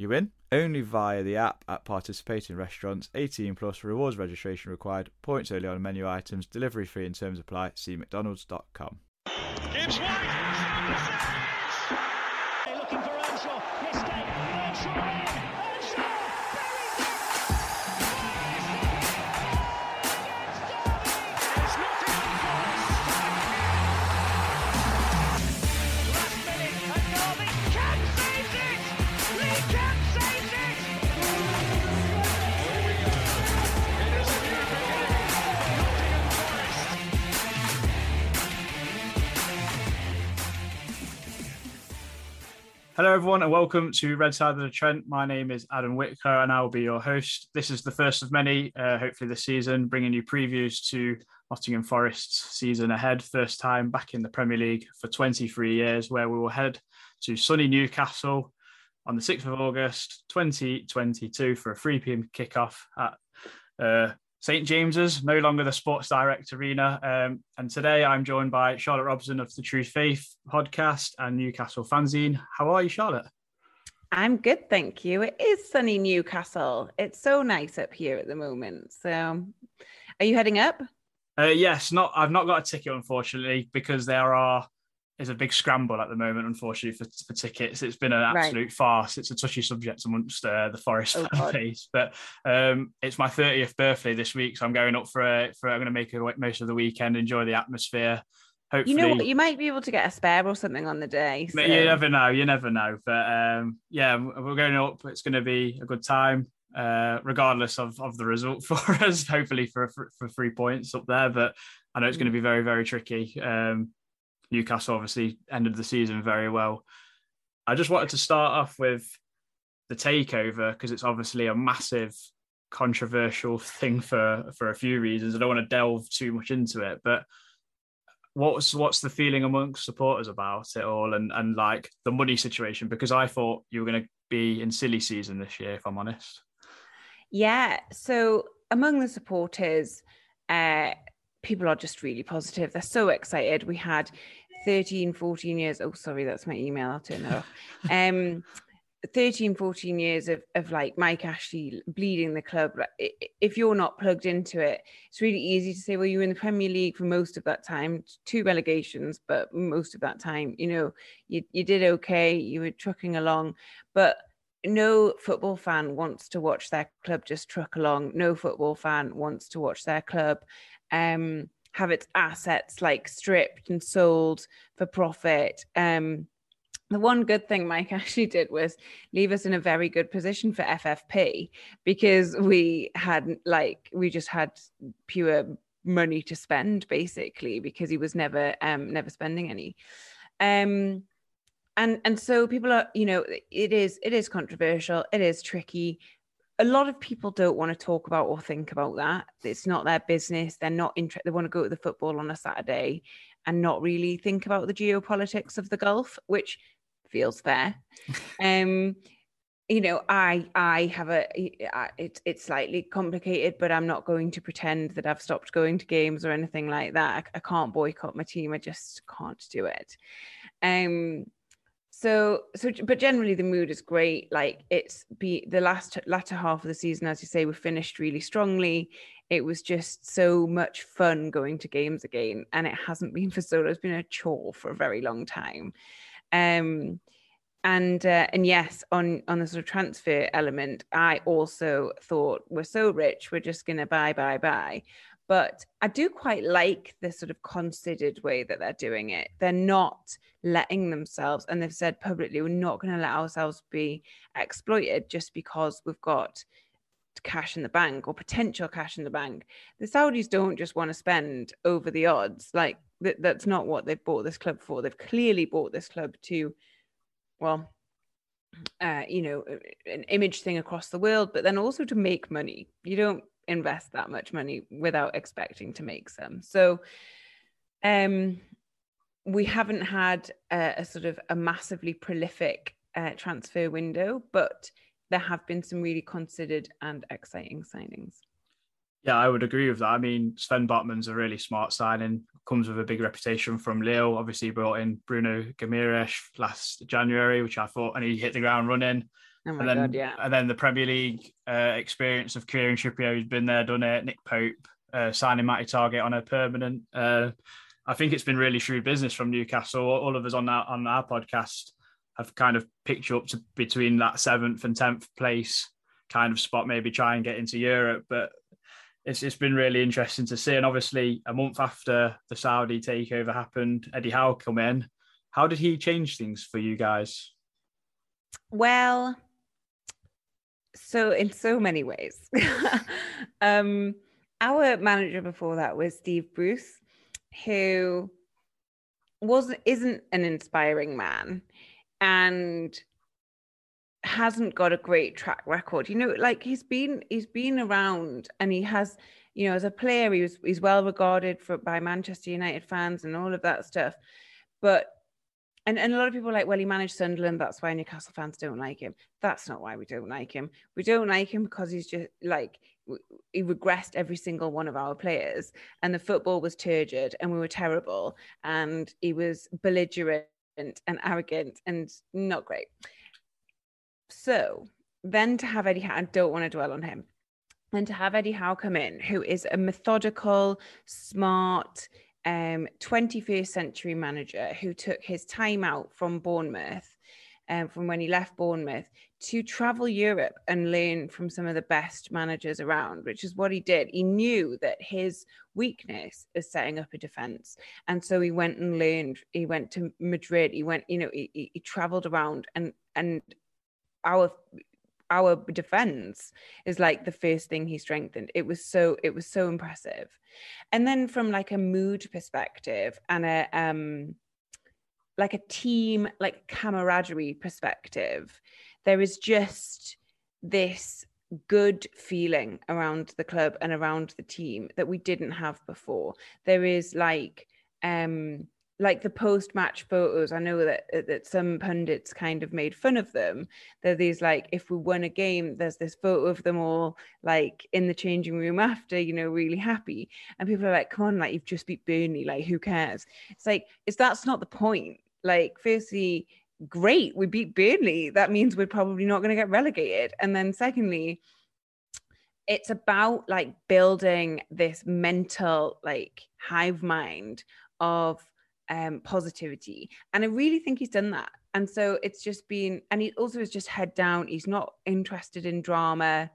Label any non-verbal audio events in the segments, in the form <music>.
you win? Only via the app at participating restaurants. 18 plus rewards registration required. Points only on menu items. Delivery fee and terms apply. See mcdonalds.com. Gibbs. Hello, everyone, and welcome to Red Side of the Trent. My name is Adam Whitker, and I will be your host. This is the first of many, uh, hopefully, this season, bringing you previews to Nottingham Forest's season ahead. First time back in the Premier League for 23 years, where we will head to sunny Newcastle on the 6th of August 2022 for a 3 pm kickoff at uh, St James's, no longer the Sports Direct Arena. Um, and today I'm joined by Charlotte Robson of the True Faith podcast and Newcastle Fanzine. How are you, Charlotte? I'm good, thank you. It is sunny Newcastle. It's so nice up here at the moment. So, are you heading up? Uh, yes, not. I've not got a ticket, unfortunately, because there are is a big scramble at the moment, unfortunately, for, for tickets. It's been an Right. absolute farce. It's a touchy subject amongst uh, the Forest Oh, fan base. But um, it's my 30th birthday this week, so I'm going up for a, for. I'm going to make a, most of the weekend, enjoy the atmosphere. Hopefully, You know what? You might be able to get a spare or something on the day. So- you never know. You never know. But um, yeah, we're going up. It's going to be a good time, uh, regardless of, of the result <laughs> for us. Hopefully for, for for three points up there. But I know it's going to be very very tricky. Um, Newcastle obviously ended the season very well. I just wanted to start off with the takeover because it's obviously a massive controversial thing for for a few reasons. I don't want to delve too much into it, but what's what's the feeling amongst supporters about it all and and like the money situation because I thought you were going to be in silly season this year if I'm honest. Yeah. So among the supporters, uh, people are just really positive. They're so excited. We had 13, 14 years. Oh, sorry, that's my email. I'll turn that off. Um, 13, 14 years of, of like Mike Ashley bleeding the club. Like, If you're not plugged into it, it's really easy to say, well, you were in the Premier League for most of that time, two relegations, but most of that time, you know, you, you did okay, you were trucking along. But no football fan wants to watch their club just truck along. No football fan wants to watch their club um, have its assets like stripped and sold for profit. Um, the one good thing Mike <laughs> actually did was leave us in a very good position for FFP because we had like we just had pure money to spend basically because he was never um never spending any. Um and and so people are you know it is it is controversial it is tricky a lot of people don't want to talk about or think about that. It's not their business. They're not interested they want to go to the football on a saturday and not really think about the geopolitics of the gulf which feels fair. <laughs> Um you know i i have a I- it's it's slightly complicated but i'm not going to pretend that i've stopped going to games or anything like that. I, I can't boycott. My team i just can't do it. Um so so but generally the mood is great like it's be the last latter half of the season as you say we finished really strongly it was just so much fun going to games again and it hasn't been <laughs> for so long it's been a chore for a very long time um and uh, and yes, on on the sort of transfer element, I also thought we're so rich, we're just to buy, buy, buy. But I do quite like the sort of considered way that they're doing it. They're not letting themselves, and they've said publicly, we're not going to let ourselves be exploited just because we've got cash in the bank or potential cash in the bank. The Saudis don't just want to spend over the odds. Like th- that's not what they've bought this club for. They've clearly bought this club to, well, uh, you know, an image thing across the world, but then also to make money. You don't invest that much money without expecting to make some. So, um, we haven't had a, a sort of a massively prolific uh, transfer window, but there have been some really considered and exciting signings. Yeah, I would agree with that. I mean, Sven Botman's a really smart signing, comes with a big reputation from Lille. Obviously, brought in Bruno Guimaraes last January, which I thought, and he hit the ground running. Oh my and then, god, yeah. And then the Premier League uh, experience of Kieran Trippier, who's been there, done it. Nick Pope uh, signing Matty Targett on a permanent. Uh, I think it's been really shrewd business from Newcastle. All of us on our on our podcast have kind of picked you up to between that seventh and tenth place kind of spot, maybe try and get into Europe. But it's it's been really interesting to see. And obviously, a month after the Saudi takeover happened, Eddie Howe come in. How did he change things for you guys? Well, so in so many ways. <laughs> um, our manager before that was Steve Bruce, who wasn't isn't an inspiring man and hasn't got a great track record. You know, like he's been he's been around and he has, you know, as a player, he was he's well regarded for by Manchester United fans and all of that stuff. But and, and a lot of people are like, well, he managed Sunderland, that's why Newcastle fans don't like him. That's not why we don't like him. We don't like him because he's just like he regressed every single one of our players, and the football was turgid, and we were terrible, and he was belligerent and arrogant and not great. So then to have Eddie Howe, I don't want to dwell on him. And to have Eddie Howe come in, who is a methodical, smart, um, 21st century manager who took his time out from Bournemouth, um, from when he left Bournemouth, to travel Europe and learn from some of the best managers around, which is what he did. He knew that his weakness is setting up a defense. And so he went and learned, he went to Madrid, he went, you know, he, he, he traveled around and, and our our defense is like the first thing he strengthened. It was so it was so impressive. And then from like a mood perspective and a um like a team like camaraderie perspective there is just this good feeling around the club and around the team that we didn't have before. There is like um like the post match photos i know that uh, that some pundits kind of made fun of them. They're these like if we won a game there's this photo of them all like in the changing room after you know really happy. And people are like come on like you've just beat burnley like who cares? It's like it's that's not the point. Like firstly great we beat burnley. That means we're probably not going to get relegated. And then secondly it's about like building this mental like hive mind of um, positivity. And I really think he's done that. And so it's just been, and he also is just head down. He's not interested in drama.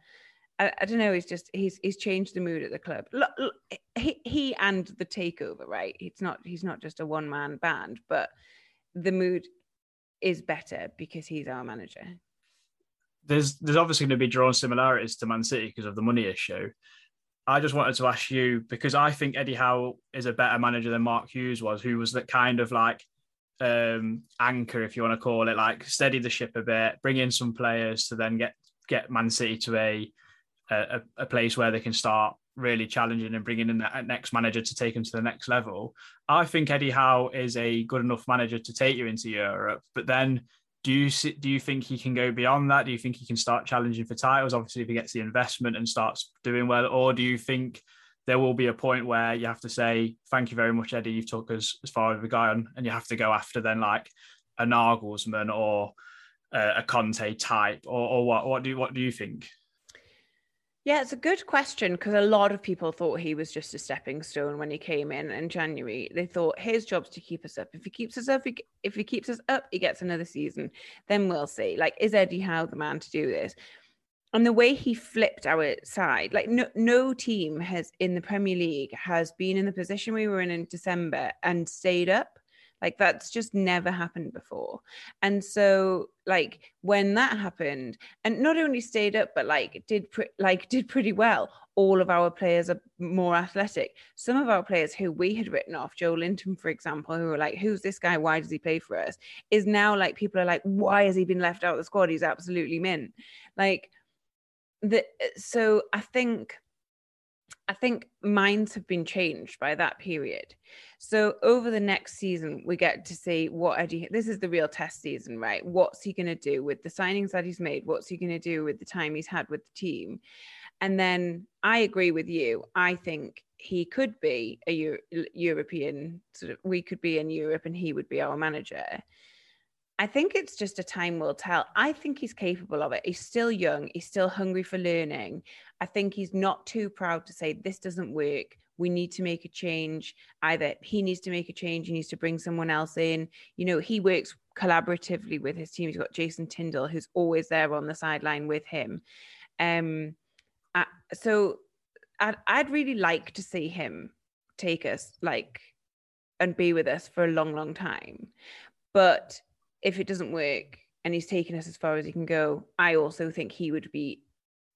I, I don't know. He's just he's he's changed the mood at the club. He he and the takeover, right? It's not he's not just a one man band, but the mood is better because he's our manager. There's there's obviously going to be drawn similarities to Man City because of the money issue. I just wanted to ask you because I think Eddie Howe is a better manager than Mark Hughes was, who was that kind of like um, anchor, if you want to call it, like steady the ship a bit, bring in some players to then get get Man City to a a, a place where they can start really challenging and bringing in that next manager to take them to the next level. I think Eddie Howe is a good enough manager to take you into Europe, but then do you do you think he can go beyond that? Do you think he can start challenging for titles? Obviously, if he gets the investment and starts doing well, or do you think there will be a point where you have to say, "Thank you very much, Eddie. You've took us as far as we go," on," and you have to go after then like a Nagelsmann or a, a Conte type, or, or what? What do you, what do you think? Yeah, it's a good question because a lot of people thought he was just a stepping stone when he came in in January. They thought his job's to keep us up. If he keeps us up, he, if he keeps us up, he gets another season. Then we'll see. Like, is Eddie Howe the man to do this? And the way he flipped our side, like no no team has in the Premier League has been in the position we were in in December and stayed up. Like that's just never happened before. And so like when that happened and not only stayed up but like did pre- like did pretty well. All of our players are more athletic. Some of our players who we had written off, Joelinton for example, who were like who's this guy? Why does he play for us? Is now like people are like why has he been left out of the squad? He's absolutely mint. Like the so I think I think minds have been changed by that period. So over the next season, we get to see what Eddie. This is the real test season, right? What's he going to do with the signings that he's made? What's he going to do with the time he's had with the team? And then I agree with you. I think he could be a Euro- European sort of. We could be in Europe, and he would be our manager. I think it's just a time will tell. I think he's capable of it. He's still young. He's still hungry for learning. I think he's not too proud to say this doesn't work. We need to make a change. Either he needs to make a change, he needs to bring someone else in. You know, he works collaboratively with his team. He's got Jason Tindall, who's always there on the sideline with him. Um, I, so I'd, I'd really like to see him take us like and be with us for a long, long time. But if it doesn't work and he's taken us as far as he can go, I also think he would be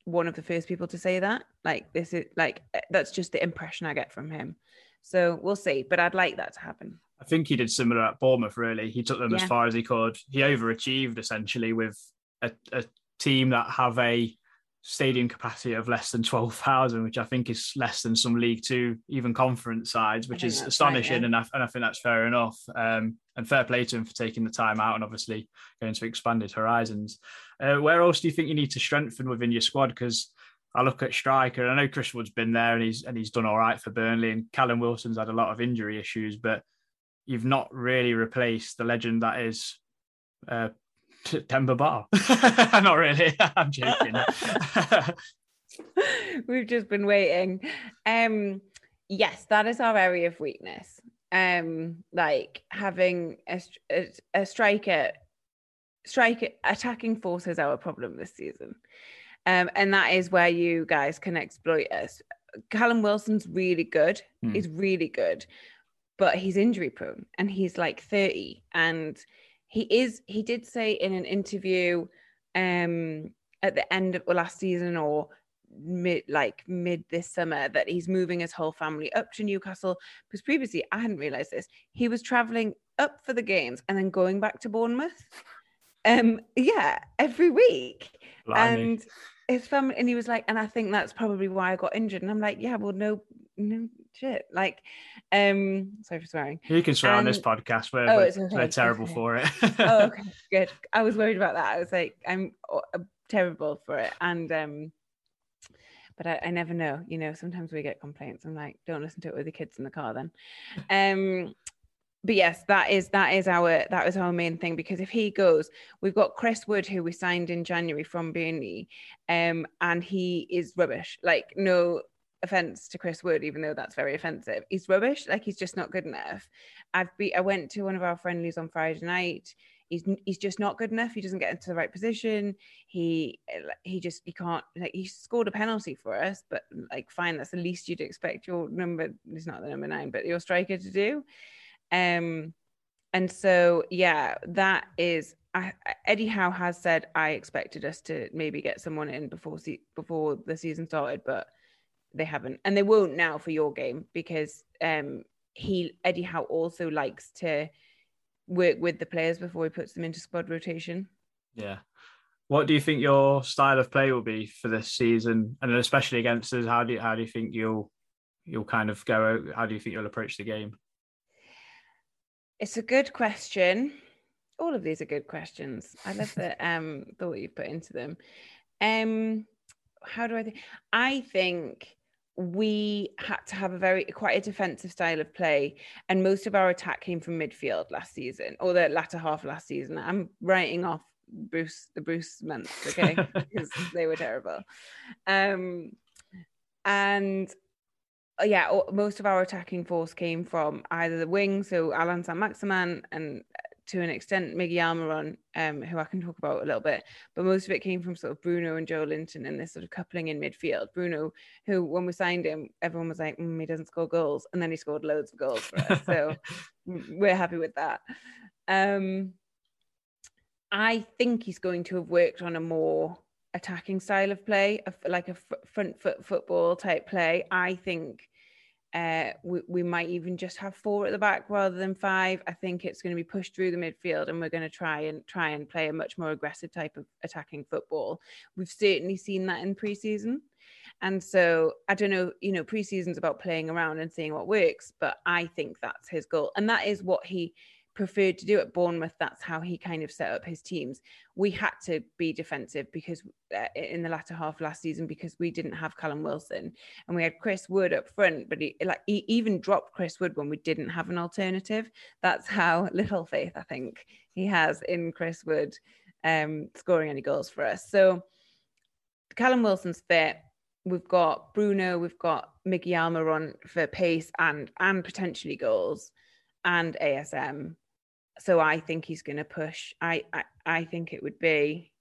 one of the first people to say that. Like this is like eh, that's just the impression I get from him. So we'll see, but I'd like that to happen. I think he did similar at Bournemouth. Really, he took them as far as he could. He overachieved essentially with a, a team that have a stadium capacity of less than twelve thousand, which I think is less than some League Two, even conference sides, which is that's right, astonishing. yeah. And I, and I think that's fair enough. Um, and fair play to him for taking the time out and obviously going to expand his horizons. Uh, where else do you think you need to strengthen within your squad? Because I look at striker, and I know Chris Wood's been there and he's and he's done all right for Burnley, and Callum Wilson's had a lot of injury issues, but you've not really replaced the legend that is uh, T- Demba Ba. <laughs> <laughs> not really. <laughs> I'm joking. We've just been waiting. Um, yes, that is our area of weakness. Um, like having a, a, a striker, striker attacking force is our problem this season. Um, and that is where you guys can exploit us. Callum Wilson's really good. Hmm. He's really good, but he's injury prone and he's like 30. And he is, he did say in an interview um at the end of last season or mid like mid this summer that he's moving his whole family up to Newcastle because previously I hadn't realized this. He was traveling up for the games and then going back to Bournemouth. Um yeah, every week. Blimey. And his family and he was like, and I think that's probably why I got injured. And I'm like, yeah, well, no, no shit. Like, um, sorry for swearing. you can swear on this podcast. We're, Oh, we're, okay, we're terrible okay. for it. oh, <laughs> okay, good. I was worried about that. I was like, I'm uh, terrible for it. And um, but I, I never know. You know, sometimes we get complaints. I'm like, don't listen to it with the kids in the car then. Um, but yes, that is that is our that is our main thing because if he goes, we've got Chris Wood who we signed in January from Burnley, um, and he is rubbish. Like no offense to Chris Wood, even though that's very offensive. He's rubbish. Like he's just not good enough. I've be I went to one of our friendlies on Friday night. He's he's just not good enough. He doesn't get into the right position. He he just he can't like he scored a penalty for us, but like fine, that's the least you'd expect your number. He's not the number nine, but your striker to do. Um, and so yeah, that is. I, Eddie Howe has said I expected us to maybe get someone in before se- before the season started, but they haven't, and they won't now for your game because um he Eddie Howe also likes to work with the players before he puts them into squad rotation. Yeah. What do you think your style of play will be for this season, and especially against us? How do you, how do you think you'll you'll kind of go? out- How do you think you'll approach the game? It's a good question. All of these are good questions. I love the <laughs> um thought you put into them. Um, how do I think? I think we had to have a very quite a defensive style of play, and most of our attack came from midfield last season or the latter half last season. I'm writing off Bruce the Bruce months, okay, <laughs> because they were terrible. Um, and uh, yeah, most of our attacking force came from either the wing, so Allan Saint-Maximin, and to an extent Miggy Almiron, um, who I can talk about a little bit. But most of it came from sort of Bruno and Joelinton and this sort of coupling in midfield. Bruno, who when we signed him, everyone was like, mm, he doesn't score goals, and then he scored loads of goals for us. So <laughs> we're happy with that. Um, I think he's going to have worked on a more attacking style of play, like a front foot football type play. I think uh, we, we might even just have four at the back rather than five. I think it's going to be pushed through the midfield, and we're going to try and try and play a much more aggressive type of attacking football. We've certainly seen that in preseason. And so I don't know, you know, preseason's about playing around and seeing what works, but I think that's his goal. And that is what he preferred to do at Bournemouth. That's how he kind of set up his teams. We had to be defensive because uh, in the latter half last season because we didn't have Callum Wilson and we had Chris Wood up front, but he like he even dropped Chris Wood when we didn't have an alternative. That's how <laughs> little faith I think he has in Chris Wood um, scoring any goals for us. So Callum Wilson's fit. We've got Bruno, we've got Mickey Almiron for pace and and potentially goals, and ASM. So I think he's going to push. I, I I think it would be.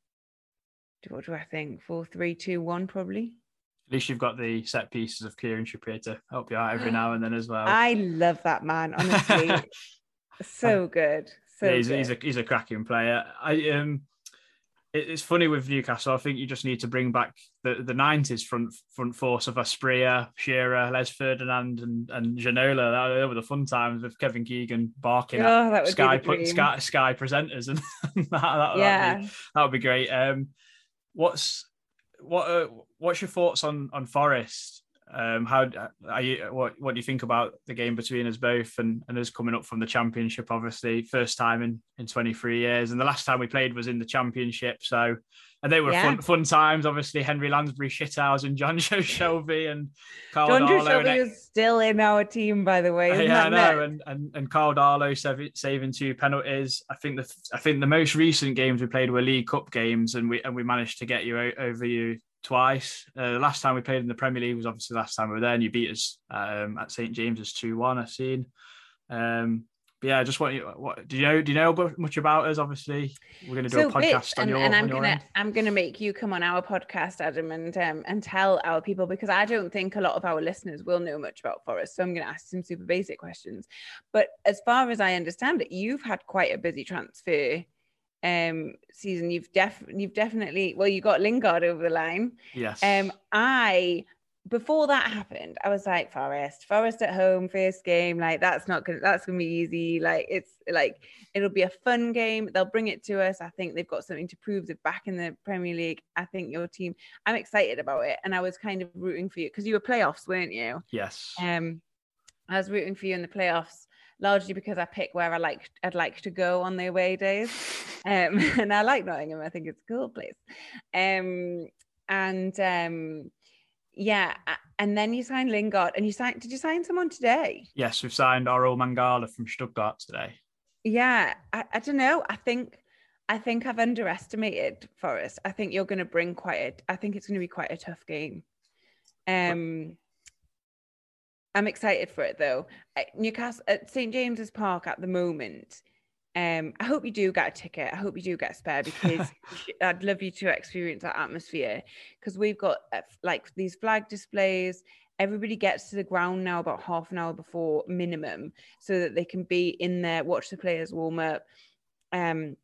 What do I think? Four, three, two, one, probably. At least you've got the set pieces of Kieran Trippier to help you out every now and then as well. I love that man. Honestly, <laughs> so good. So yeah, he's, good. he's a he's a cracking player. I um, it's funny with Newcastle. I think you just need to bring back the the nineties front front force of Asprilla, Shearer, Les Ferdinand, and and Ginola. That, they were the fun times with Kevin Keegan barking Oh, that at Sky. Sky Sky presenters, and <laughs> that, that, yeah. that'd be, that would be great. Um, what's what uh, what's your thoughts on on Forest? Um, how are you? What what do you think about the game between us both and and us coming up from the championship? Obviously, first time in in 23 years, and the last time we played was in the championship. So, and they were Yeah. fun fun times. Obviously, Henry Lansbury, Shithouse, and John <laughs> Joe Shelvey and Karl John Darlow. Shelvey and- is still in our team, by the way. Isn't yeah, I know, and and and Karl Darlow saving two penalties. I think the I think the most recent games we played were League Cup games, and we and we managed to get you over you twice. Uh, the last time we played in the Premier League was obviously the last time we were there, and you beat us um, at St James's two one. I've seen. Um, but yeah, I just want you. What do you know? Do you know much about us? Obviously, we're going to do a Rich, podcast on and, your. and I'm on gonna end. I'm gonna make you come on our podcast, Adam, and um, and tell our people because I don't think a lot of our listeners will know much about Forest. So I'm gonna ask some super basic questions. But as far as I understand it, you've had quite a busy transfer um season. You've def you've definitely well, you got Lingard over the line. Yes. Um, I before that happened, I was like, Forest, Forest at home, first game, like that's not gonna that's gonna be easy. Like it's like it'll be a fun game. They'll bring it to us. I think they've got something to prove. They're back in the Premier League. I think your team, I'm excited about it. And I was kind of rooting for you because you were playoffs, weren't you? yes. Um, I was rooting for you in the playoffs largely because I pick where I like I'd like to go on the away days, <laughs> um, <laughs> and I like Nottingham. I think it's a cool place. Um, and um, yeah, and then you signed Lingard, and you signed. Did you sign someone today? yes, we've signed Orel Mangala from Stuttgart today. Yeah, I, I don't know. I think I think I've underestimated Forest. I think you're going to bring quite a. I think it's going to be quite a tough game. Um, I'm excited for it though. At Newcastle at St James's Park at the moment. Um, I hope you do get a ticket. I hope you do get a spare because <laughs> I'd love you to experience that atmosphere. Because we've got uh, like these flag displays. Everybody gets to the ground now about half an hour before minimum, so that they can be in there, watch the players warm up, um,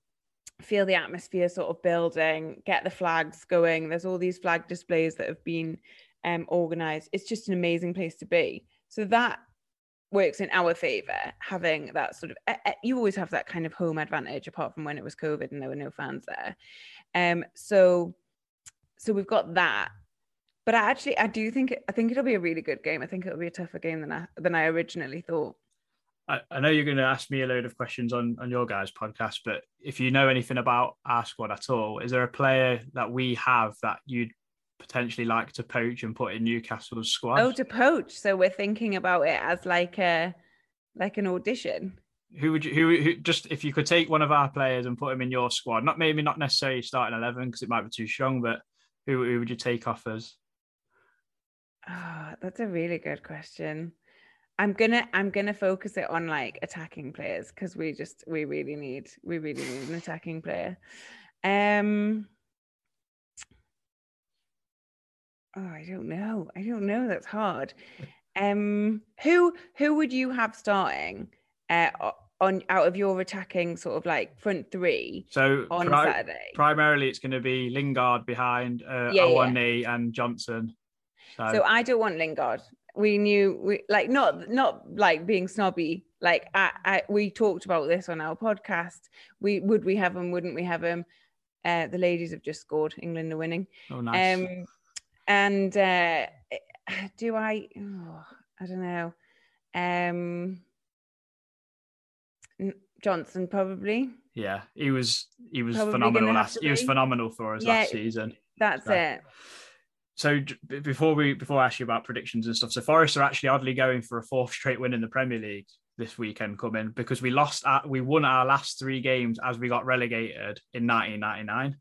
feel the atmosphere sort of building, get the flags going. There's all these flag displays that have been um, organized. It's just an amazing place to be. So that works in our favor having that sort of eh, eh, you always have that kind of home advantage apart from when it was covid and there were no fans there um so so we've got that but I actually I do think I think it'll be a really good game. I think it'll be a tougher game than I than I originally thought. I, know you're going to ask me a load of questions on, on your guys' podcast, but if you know anything about our squad at all, is there a player that we have that you'd potentially like to poach and put in Newcastle's squad? Oh, to poach. So we're thinking about it as like a like an audition. who would you who, who just if you could take one of our players and put him in your squad? Not maybe not necessarily starting eleven because it might be too strong, but who, who would you take off as? Oh, that's a really good question. I'm gonna I'm gonna focus it on like attacking players because we just we really need we really need an attacking player. Um Oh, I don't know. I don't know. That's hard. <laughs> Um who who would you have starting uh on out of your attacking sort of like front three So on pri- Saturday? primarily it's going to be Lingard behind uh, Yeah, yeah. And Johnson. So, So I don't want Lingard. We knew we like not not like being snobby. Like I, I we talked about this on our podcast. We would we have him? Wouldn't we have him? Uh, the ladies have just scored. England are winning. oh, nice. Um, and uh, do I? Oh, I don't know. Um, Johnson probably. yeah, he was he was Probably phenomenal last. He was phenomenal for us Yeah. last season. That's it. So before we before I ask you about predictions and stuff, so Forest are actually oddly going for a fourth straight win in the Premier League this weekend coming because we lost at we won our last three games as we got relegated in 1999.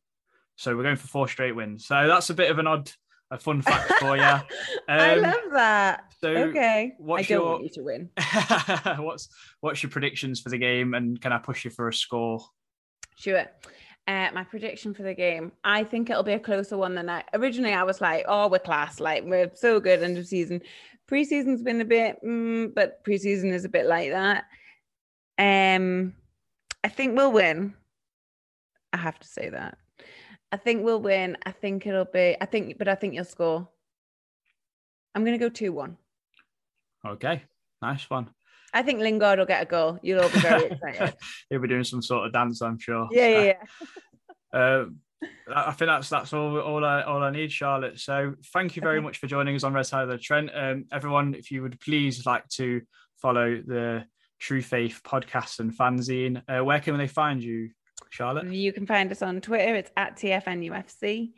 So we're going for four straight wins. So that's a bit of an odd a fun fact for you. <laughs> I Um, love that. so okay. I don't your- want you to win. <laughs> <laughs> what's what's your predictions for the game and can I push you for a score? Sure. Uh, my prediction for the game, I think it'll be a closer one than I originally. I was like, "Oh, we're class! Like we're so good end of season." Preseason's been a bit, mm, but preseason is a bit like that. Um, I think we'll win. I have to say that. I think we'll win. I think it'll be. I think, but I think you'll score. I'm gonna go two one. Okay, nice one. I think Lingard will get a goal. You'll all be very <laughs> excited. He'll be doing some sort of dance, I'm sure. yeah, yeah, yeah. <laughs> Uh, I I think that's that's all all I all I need, Charlotte. So thank you very Okay. much for joining us on Red Side of the Trent. Um, everyone, if you would please like to follow the True Faith podcast and fanzine, uh, where can they find you, Charlotte? You can find us on Twitter. It's at TFNUFC.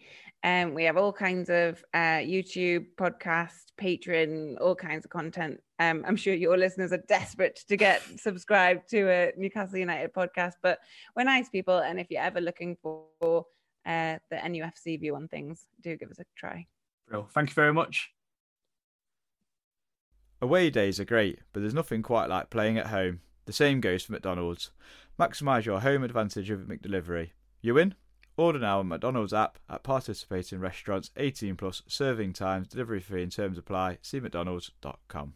Um, we have all kinds of uh, YouTube, podcast, Patreon, all kinds of content. Um, I'm sure your listeners are desperate to get <laughs> subscribed to a Newcastle United podcast, but we're nice people. And if you're ever looking for uh, the NUFC view on things, do give us a try. Well, thank you very much. Away days are great, but there's nothing quite like playing at home. The same goes for McDonald's. Maximise your home advantage with McDelivery. You in? Order now on McDonald's app at participating restaurants 18 plus serving times, delivery fee and terms apply. See mcdonalds.com.